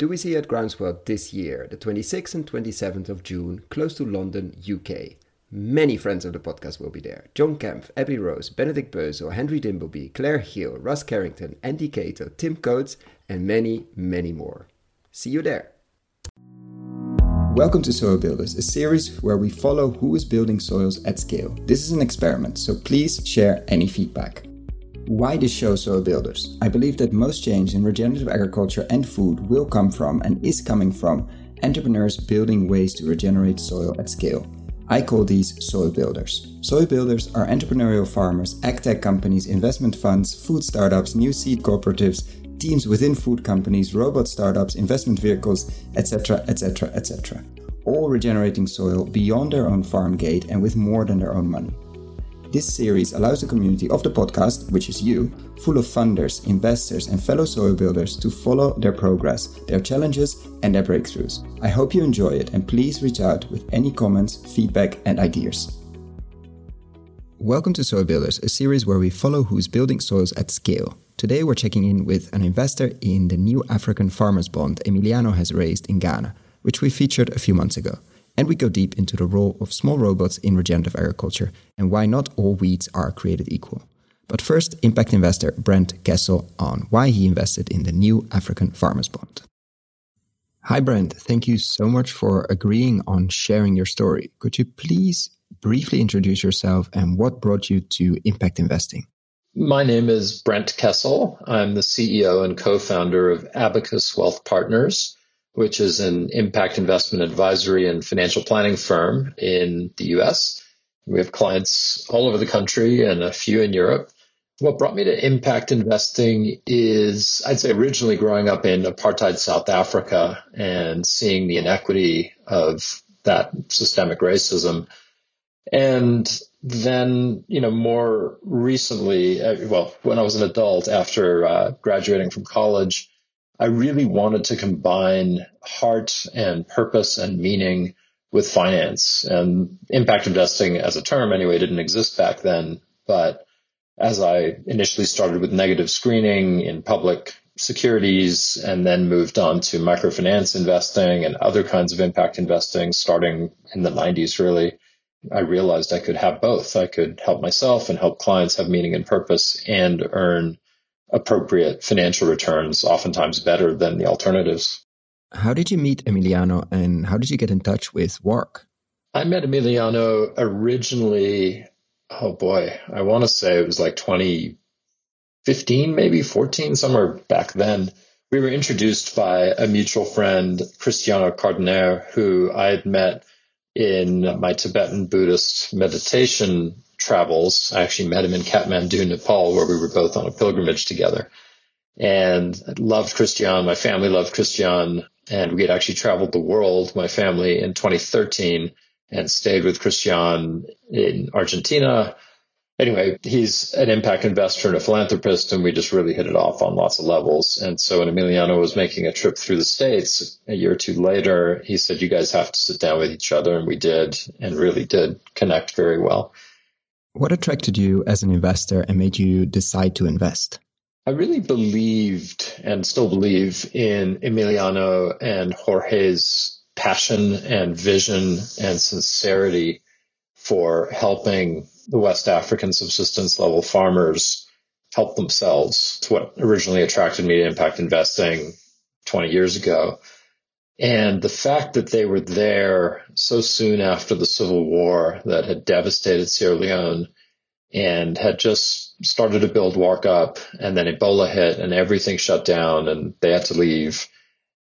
do we see at Groundswell this year, the 26th and 27th of June, close to London, UK. Many friends of the podcast will be there. John Kempf, Abby Rose, Benedict Bösel, Henry Dimbleby, Claire Hill, Russ Carrington, Andy Cato, Tim Coates, and many, many more. See you there. Welcome to Soil Builders, a series where we follow who is building soils at scale. This is an experiment, so please share any feedback. Why this show Soil Builders? I believe that most change in regenerative agriculture and food will come from and is coming from entrepreneurs building ways to regenerate soil at scale. I call these soil builders. Soil builders are entrepreneurial farmers, agtech companies, investment funds, food startups, new seed cooperatives, teams within food companies, robot startups, investment vehicles, etc., etc., etc. All regenerating soil beyond their own farm gate and with more than their own money. This series allows the community of the podcast, which is you, full of funders, investors, and fellow soil builders to follow their progress, their challenges, and their breakthroughs. I hope you enjoy it and please reach out with any comments, feedback, and ideas. Welcome to Soil Builders, a series where we follow who's building soils at scale. Today we're checking in with an investor in the new African Farmers Bond Emiliano has raised in Ghana, which we featured a few months ago and we go deep into the role of small robots in regenerative agriculture and why not all weeds are created equal. But first, impact investor Brent Kessel on why he invested in the new African Farmers Bond. Hi, Brent. Thank you so much for agreeing on sharing your story. Could you please briefly introduce yourself and what brought you to impact investing? My name is Brent Kessel. I'm the CEO and co founder of Abacus Wealth Partners which is an impact investment advisory and financial planning firm in the US. We have clients all over the country and a few in Europe. What brought me to impact investing is, I'd say, originally growing up in apartheid South Africa and seeing the inequity of that systemic racism. And then, you know, more recently, uh, well, when I was an adult after uh, graduating from college, I really wanted to combine heart and purpose and meaning with finance. And impact investing as a term, anyway, didn't exist back then. But as I initially started with negative screening in public securities and then moved on to microfinance investing and other kinds of impact investing starting in the 90s, really, I realized I could have both. I could help myself and help clients have meaning and purpose and earn appropriate financial returns, oftentimes better than the alternatives. How did you meet Emiliano and how did you get in touch with WARC? I met Emiliano originally, oh boy, I want to say it was like 2015, maybe 14, somewhere back then. We were introduced by a mutual friend, Cristiano Cardener, who I had met in my Tibetan Buddhist meditation travels. I actually met him in Kathmandu, Nepal, where we were both on a pilgrimage together. And I loved Christian. My family loved Christian. And we had actually traveled the world, my family, in 2013 and stayed with Christian in Argentina. Anyway, he's an impact investor and a philanthropist, and we just really hit it off on lots of levels. And so when Emiliano was making a trip through the States a year or two later, he said, You guys have to sit down with each other. And we did, and really did connect very well. What attracted you as an investor and made you decide to invest? I really believed and still believe in Emiliano and Jorge's passion and vision and sincerity for helping the West African subsistence level farmers help themselves. It's what originally attracted me to impact investing 20 years ago. And the fact that they were there so soon after the civil war that had devastated Sierra Leone and had just started to build WARC up and then Ebola hit and everything shut down and they had to leave.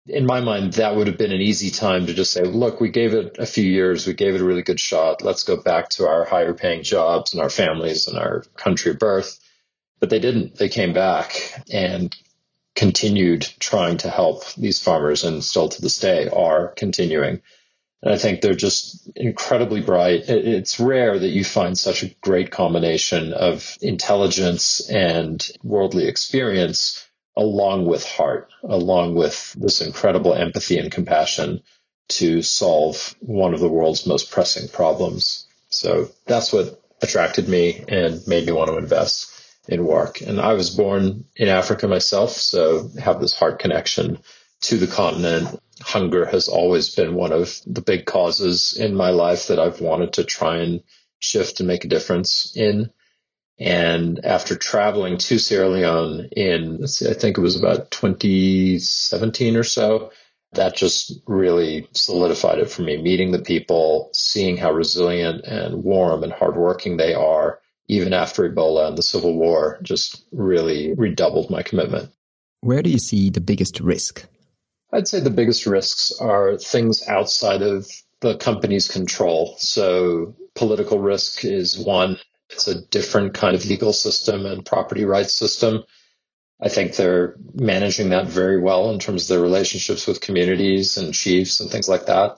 In my mind, that would have been an easy time to just say, look, we gave it a few years. We gave it a really good shot. Let's go back to our higher paying jobs and our families and our country of birth. But they didn't. They came back and continued trying to help these farmers and still to this day are continuing. And I think they're just incredibly bright. It's rare that you find such a great combination of intelligence and worldly experience along with heart, along with this incredible empathy and compassion to solve one of the world's most pressing problems. So that's what attracted me and made me want to invest in WARC. And I was born in Africa myself, so have this heart connection to the continent. Hunger has always been one of the big causes in my life that I've wanted to try and shift and make a difference in. And after traveling to Sierra Leone in, see, I think it was about 2017 or so, that just really solidified it for me. Meeting the people, seeing how resilient and warm and hardworking they are, even after Ebola and the Civil War, just really redoubled my commitment. Where do you see the biggest risk? I'd say the biggest risks are things outside of the company's control. So political risk is one. It's a different kind of legal system and property rights system. I think they're managing that very well in terms of their relationships with communities and chiefs and things like that.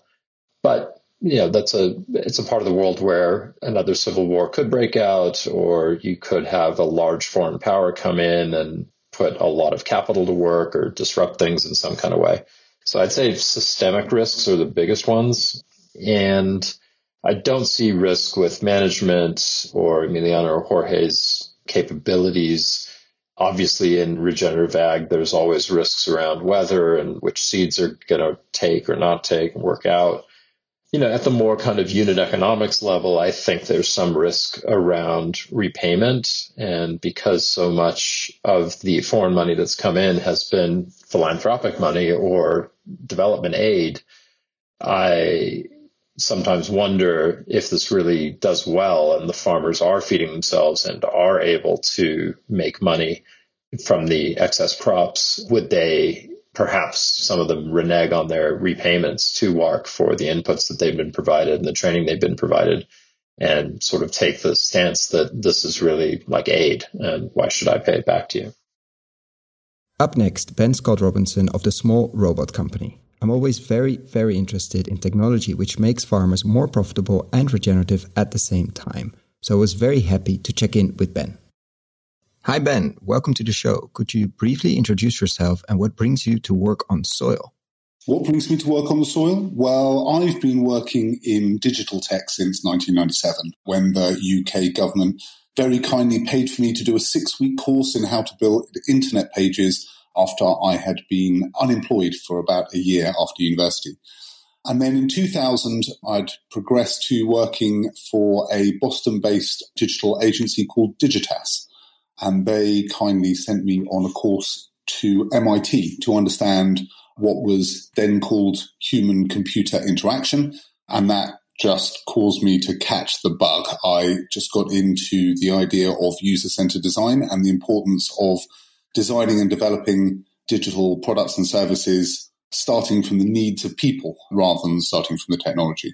But you know, that's a it's a part of the world where another civil war could break out, or you could have a large foreign power come in and put a lot of capital to work or disrupt things in some kind of way. So I'd say systemic risks are the biggest ones. And I don't see risk with management or Emiliano or Jorge's capabilities. Obviously, in regenerative ag, there's always risks around weather and which seeds are going to take or not take and work out. You know, at the more kind of unit economics level, I think there's some risk around repayment. And because so much of the foreign money that's come in has been philanthropic money or development aid, I sometimes wonder if this really does well and the farmers are feeding themselves and are able to make money from the excess crops, would they perhaps some of them renege on their repayments to WARC for the inputs that they've been provided and the training they've been provided and sort of take the stance that this is really like aid and why should I pay it back to you? Up next, Ben Scott Robinson of the Small Robot Company. I'm always very, very interested in technology which makes farmers more profitable and regenerative at the same time. So I was very happy to check in with Ben. Hi, Ben. Welcome to the show. Could you briefly introduce yourself and what brings you to work on soil? What brings me to work on the soil? Well, I've been working in digital tech since 1997 when the UK government very kindly paid for me to do a six week course in how to build internet pages after I had been unemployed for about a year after university. And then in 2000, I'd progressed to working for a Boston based digital agency called Digitas. And they kindly sent me on a course to MIT to understand what was then called human computer interaction. And that just caused me to catch the bug. I just got into the idea of user centered design and the importance of designing and developing digital products and services starting from the needs of people rather than starting from the technology.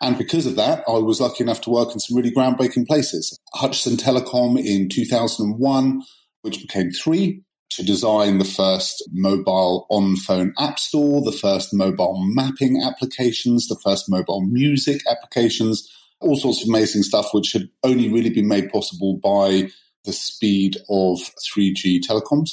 And because of that, I was lucky enough to work in some really groundbreaking places. Hutchison Telecom in 2001, which became three, to design the first mobile on phone app store, the first mobile mapping applications, the first mobile music applications, all sorts of amazing stuff, which had only really been made possible by the speed of 3G telecoms.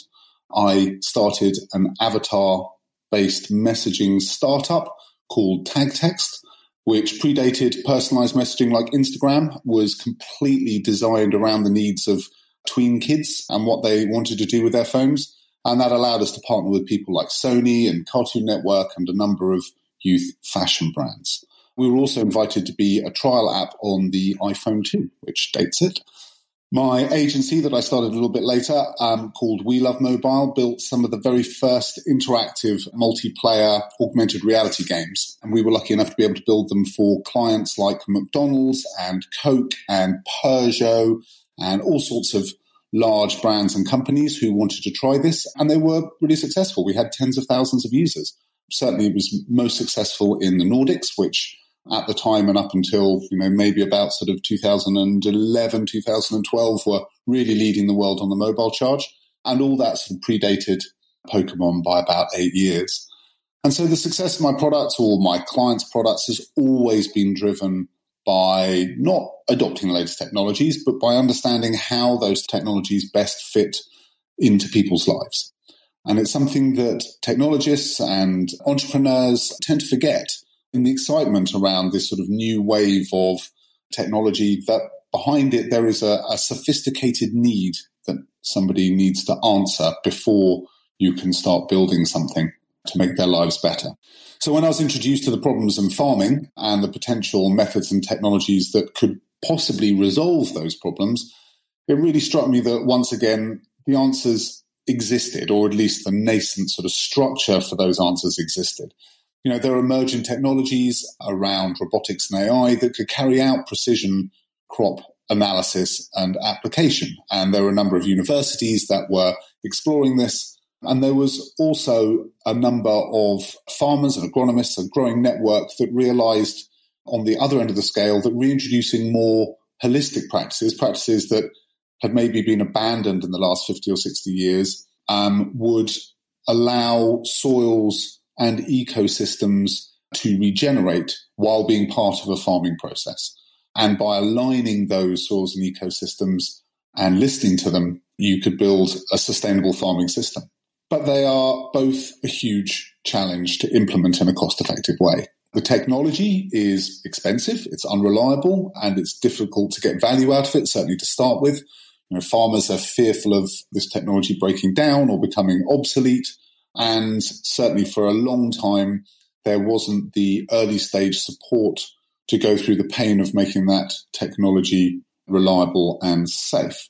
I started an avatar based messaging startup called TagText, which predated personalized messaging like Instagram, was completely designed around the needs of tween kids and what they wanted to do with their phones. And that allowed us to partner with people like Sony and Cartoon Network and a number of youth fashion brands. We were also invited to be a trial app on the iPhone 2, which dates it. My agency that I started a little bit later, um, called We Love Mobile, built some of the very first interactive multiplayer augmented reality games. And we were lucky enough to be able to build them for clients like McDonald's and Coke and Peugeot and all sorts of large brands and companies who wanted to try this. And they were really successful. We had tens of thousands of users. Certainly, it was most successful in the Nordics, which at the time and up until you know maybe about sort of 2011 2012 were really leading the world on the mobile charge. And all that sort of predated pokemon by about eight years. And so the success of my products or my clients products has always been driven by not adopting the latest technologies but by understanding how those technologies best fit into people's lives. And it's something that technologists and entrepreneurs tend to forget the excitement around this sort of new wave of technology that behind it there is a, a sophisticated need that somebody needs to answer before you can start building something. to make their lives better. So when I was introduced to the problems in farming and the potential methods and technologies that could possibly resolve those problems, it really struck me that once again, the answers existed, or at least the nascent sort of structure for those answers existed. You know, there are emerging technologies around robotics and AI that could carry out precision crop analysis and application. And there were a number of universities that were exploring this. And there was also a number of farmers and agronomists, a growing network that realized on the other end of the scale that reintroducing more holistic practices, practices that had maybe been abandoned in the last 50 or 60 years, um, would allow soils and ecosystems to regenerate while being part of a farming process. And by aligning those soils and ecosystems and listening to them, you could build a sustainable farming system. But they are both a huge challenge to implement in a cost effective way. The technology is expensive, it's unreliable, and it's difficult to get value out of it, certainly to start with. You know, farmers are fearful of this technology breaking down or becoming obsolete. And certainly for a long time, there wasn't the early stage support to go through the pain of making that technology reliable and safe.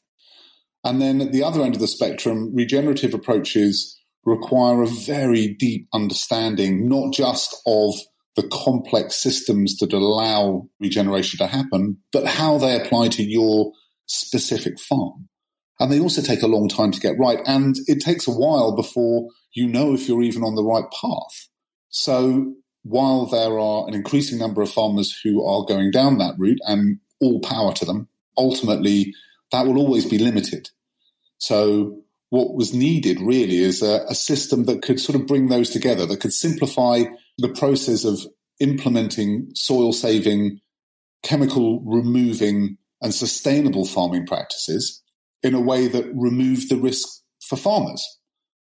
And then at the other end of the spectrum, regenerative approaches require a very deep understanding, not just of the complex systems that allow regeneration to happen, but how they apply to your specific farm. And they also take a long time to get right. And it takes a while before you know if you're even on the right path. So while there are an increasing number of farmers who are going down that route and all power to them, ultimately that will always be limited. So what was needed really is a, a system that could sort of bring those together, that could simplify the process of implementing soil saving, chemical removing and sustainable farming practices in a way that removed the risk for farmers.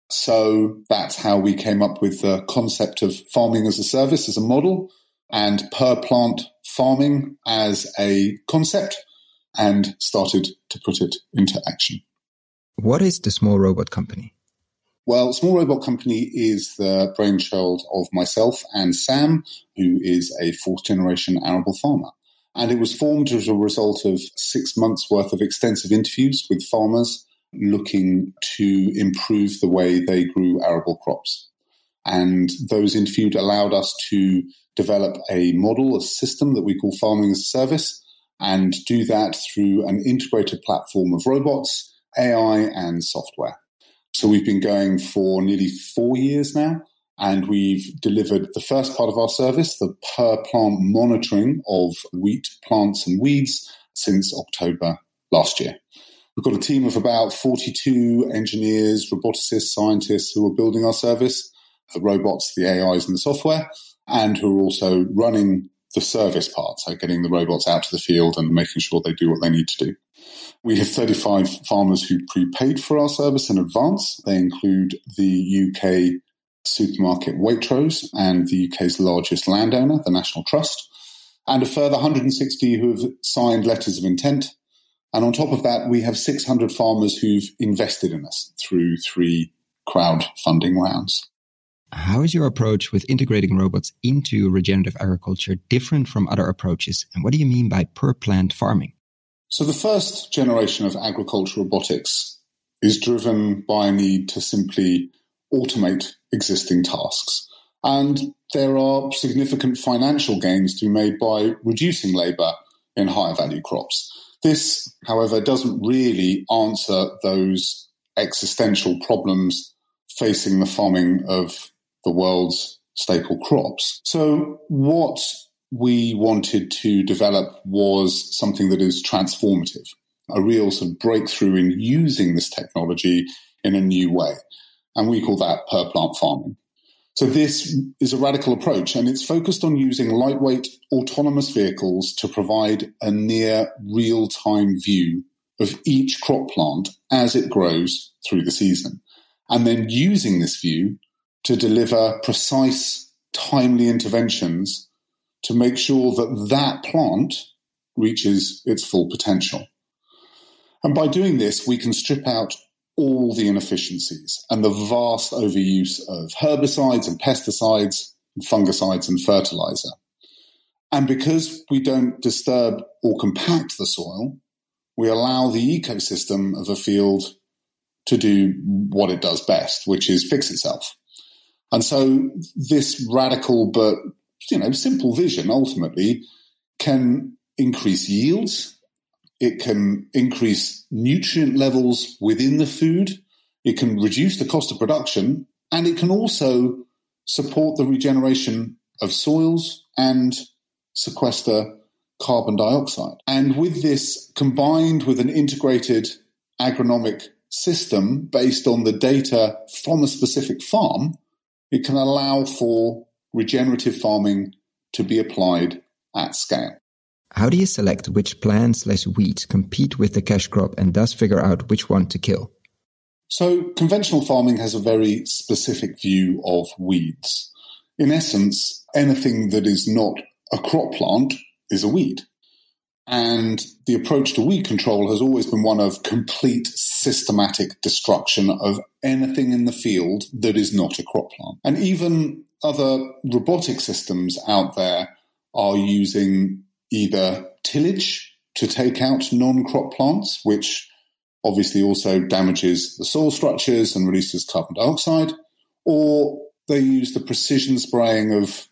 So that's how we came up with the concept of farming as a service as a model and per plant farming as a concept and started to put it into action. What is the Small Robot Company? Well, Small Robot Company is the brainchild of myself and Sam, who is a fourth generation arable farmer. And it was formed as a result of six months worth of extensive interviews with farmers looking to improve the way they grew arable crops. And those interviewed allowed us to develop a model, a system that we call farming as a service, and do that through an integrated platform of robots, AI, and software. So we've been going for nearly four years now, and we've delivered the first part of our service, the per plant monitoring of wheat plants and weeds, since October last year. We've got a team of about 42 engineers, roboticists, scientists who are building our service, the robots, the AIs, and the software, and who are also running the service part, so getting the robots out to the field and making sure they do what they need to do. We have 35 farmers who prepaid for our service in advance. They include the UK supermarket Waitrose and the UK's largest landowner, the National Trust, and a further 160 who have signed letters of intent and on top of that, we have 600 farmers who've invested in us through three crowdfunding rounds. How is your approach with integrating robots into regenerative agriculture different from other approaches? And what do you mean by per plant farming? So, the first generation of agricultural robotics is driven by a need to simply automate existing tasks. And there are significant financial gains to be made by reducing labour in higher value crops. This, however, doesn't really answer those existential problems facing the farming of the world's staple crops. So, what we wanted to develop was something that is transformative, a real sort of breakthrough in using this technology in a new way. And we call that per plant farming. So this is a radical approach and it's focused on using lightweight autonomous vehicles to provide a near real time view of each crop plant as it grows through the season. And then using this view to deliver precise, timely interventions to make sure that that plant reaches its full potential. And by doing this, we can strip out all the inefficiencies and the vast overuse of herbicides and pesticides and fungicides and fertilizer. And because we don't disturb or compact the soil, we allow the ecosystem of a field to do what it does best, which is fix itself. And so this radical but you know simple vision ultimately can increase yields, it can increase nutrient levels within the food, it can reduce the cost of production, and it can also support the regeneration of soils and sequester carbon dioxide. And with this combined with an integrated agronomic system based on the data from a specific farm, it can allow for regenerative farming to be applied at scale. How do you select which plants slash weeds compete with the cash crop and thus figure out which one to kill? So, conventional farming has a very specific view of weeds. In essence, anything that is not a crop plant is a weed. And the approach to weed control has always been one of complete systematic destruction of anything in the field that is not a crop plant. And even other robotic systems out there are using either tillage to take out non crop plants, which obviously also damages the soil structures and releases carbon dioxide, or they use the precision spraying of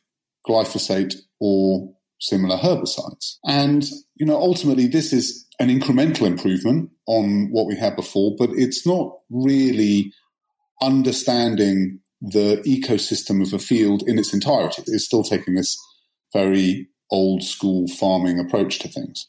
glyphosate or similar herbicides. And, you know, ultimately this is an incremental improvement on what we had before, but it's not really understanding the ecosystem of a field in its entirety. It's still taking this very old school farming approach to things.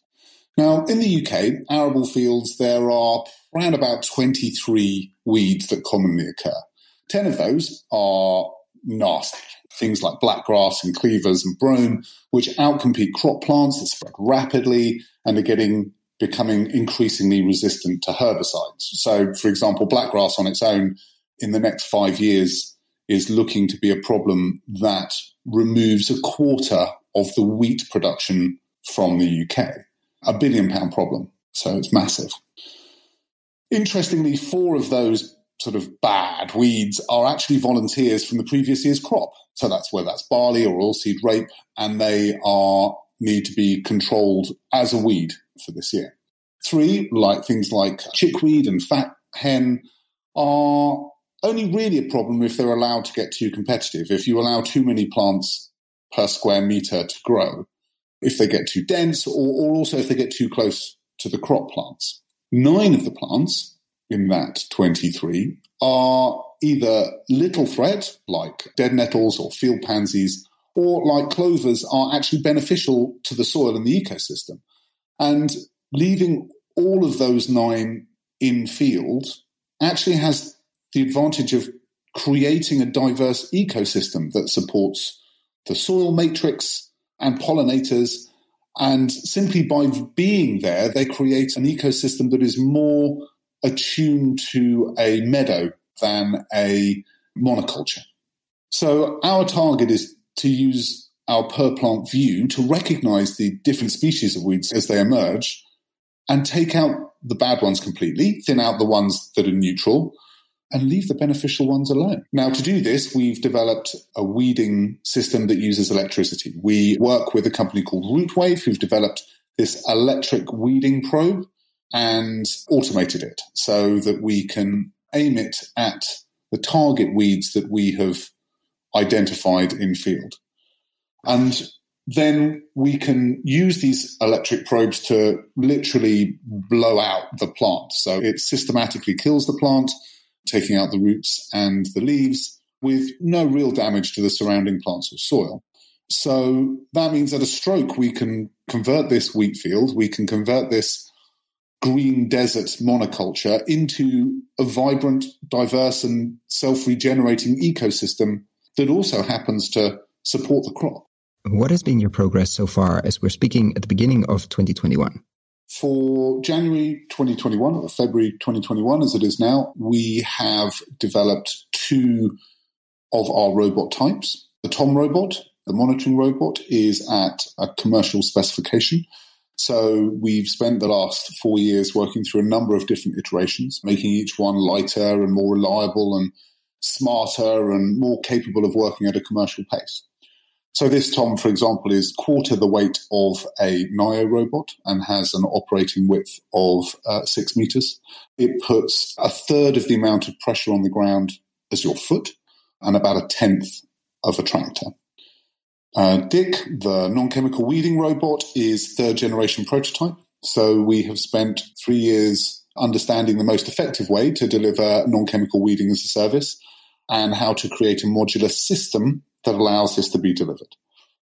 Now, in the UK, arable fields, there are around about 23 weeds that commonly occur. 10 of those are nasty. Things like blackgrass and cleavers and brome, which outcompete crop plants that spread rapidly and are getting becoming increasingly resistant to herbicides. So, for example, blackgrass on its own in the next five years is looking to be a problem that removes a quarter of the wheat production from the UK. A billion pound problem. So it's massive. Interestingly, four of those sort of bad weeds are actually volunteers from the previous year's crop. So that's where that's barley or oilseed rape, and they are need to be controlled as a weed for this year. Three, like things like chickweed and fat hen, are only really a problem if they're allowed to get too competitive. If you allow too many plants per square meter to grow, if they get too dense, or, or also if they get too close to the crop plants. Nine of the plants in that 23 are either little threat, like dead nettles or field pansies, or like clovers are actually beneficial to the soil and the ecosystem. And leaving all of those nine in field actually has the advantage of creating a diverse ecosystem that supports the soil matrix and pollinators. And simply by being there, they create an ecosystem that is more attuned to a meadow than a monoculture. So our target is to use our per plant view to recognize the different species of weeds as they emerge and take out the bad ones completely, thin out the ones that are neutral, and leave the beneficial ones alone. Now, to do this, we've developed a weeding system that uses electricity. We work with a company called Rootwave, who've developed this electric weeding probe and automated it so that we can aim it at the target weeds that we have identified in field. And then we can use these electric probes to literally blow out the plant. So it systematically kills the plant, taking out the roots and the leaves with no real damage to the surrounding plants or soil. So that means at a stroke, we can convert this wheat field, we can convert this green desert monoculture into a vibrant, diverse, and self regenerating ecosystem that also happens to support the crop. What has been your progress so far as we're speaking at the beginning of 2021? For January 2021 or February 2021, as it is now, we have developed two of our robot types. The Tom robot, the monitoring robot, is at a commercial specification. So we've spent the last four years working through a number of different iterations, making each one lighter and more reliable and smarter and more capable of working at a commercial pace. So this Tom, for example, is quarter the weight of a Naïo robot and has an operating width of uh, six meters. It puts a third of the amount of pressure on the ground as your foot and about a tenth of a tractor. Uh, Dick, the non-chemical weeding robot, is third generation prototype. So we have spent three years understanding the most effective way to deliver non-chemical weeding as a service and how to create a modular system that allows this to be delivered.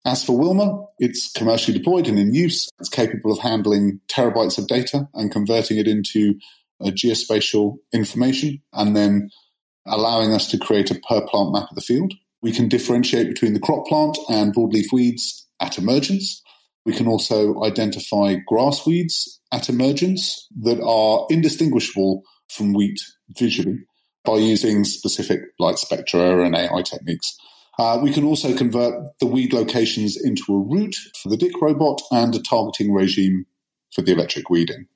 As for Wilma, it's commercially deployed and in use. It's capable of handling terabytes of data and converting it into geospatial information and then allowing us to create a per plant map of the field. We can differentiate between the crop plant and broadleaf weeds at emergence. We can also identify grass weeds at emergence that are indistinguishable from wheat visually by using specific light spectra and AI techniques. Uh, we can also convert the weed locations into a route for the Dick robot and a targeting regime for the electric weeding.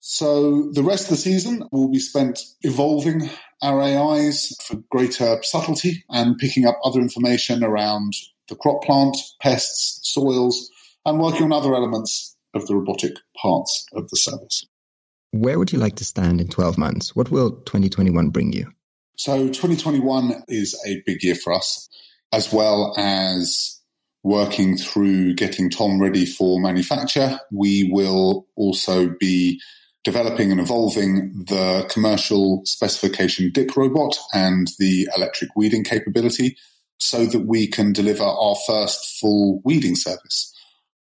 So the rest of the season will be spent evolving our AIs for greater subtlety and picking up other information around the crop plant, pests, soils, and working on other elements of the robotic parts of the service. Where would you like to stand in 12 months? What will 2021 bring you? So 2021 is a big year for us, as well as working through getting Tom ready for manufacture. We will also be developing and evolving the commercial specification Dick robot and the electric weeding capability so that we can deliver our first full weeding service.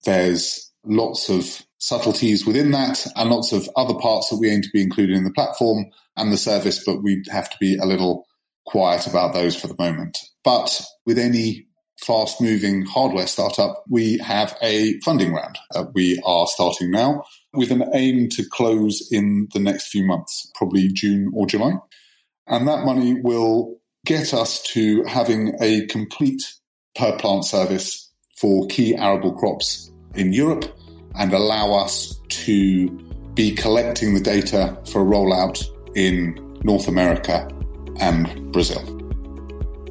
There's lots of subtleties within that and lots of other parts that we aim to be included in the platform and the service, but we have to be a little quiet about those for the moment. But with any fast moving hardware startup, we have a funding round that we are starting now with an aim to close in the next few months, probably June or July. And that money will get us to having a complete per plant service for key arable crops in Europe and allow us to be collecting the data for a rollout in North America and Brazil.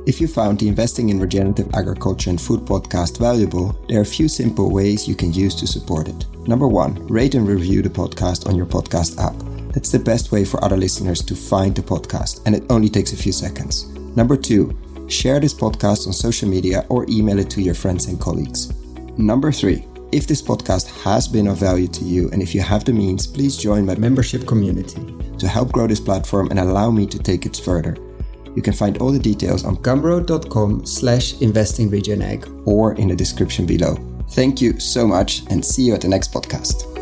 If you found the Investing in Regenerative Agriculture and Food podcast valuable, there are a few simple ways you can use to support it. Number one, rate and review the podcast on your podcast app. That's the best way for other listeners to find the podcast, and it only takes a few seconds. Number two, share this podcast on social media or email it to your friends and colleagues. Number three, if this podcast has been of value to you and if you have the means, please join my membership community to help grow this platform and allow me to take it further. You can find all the details on gumroad.com slash investingregionag or in the description below. Thank you so much and see you at the next podcast.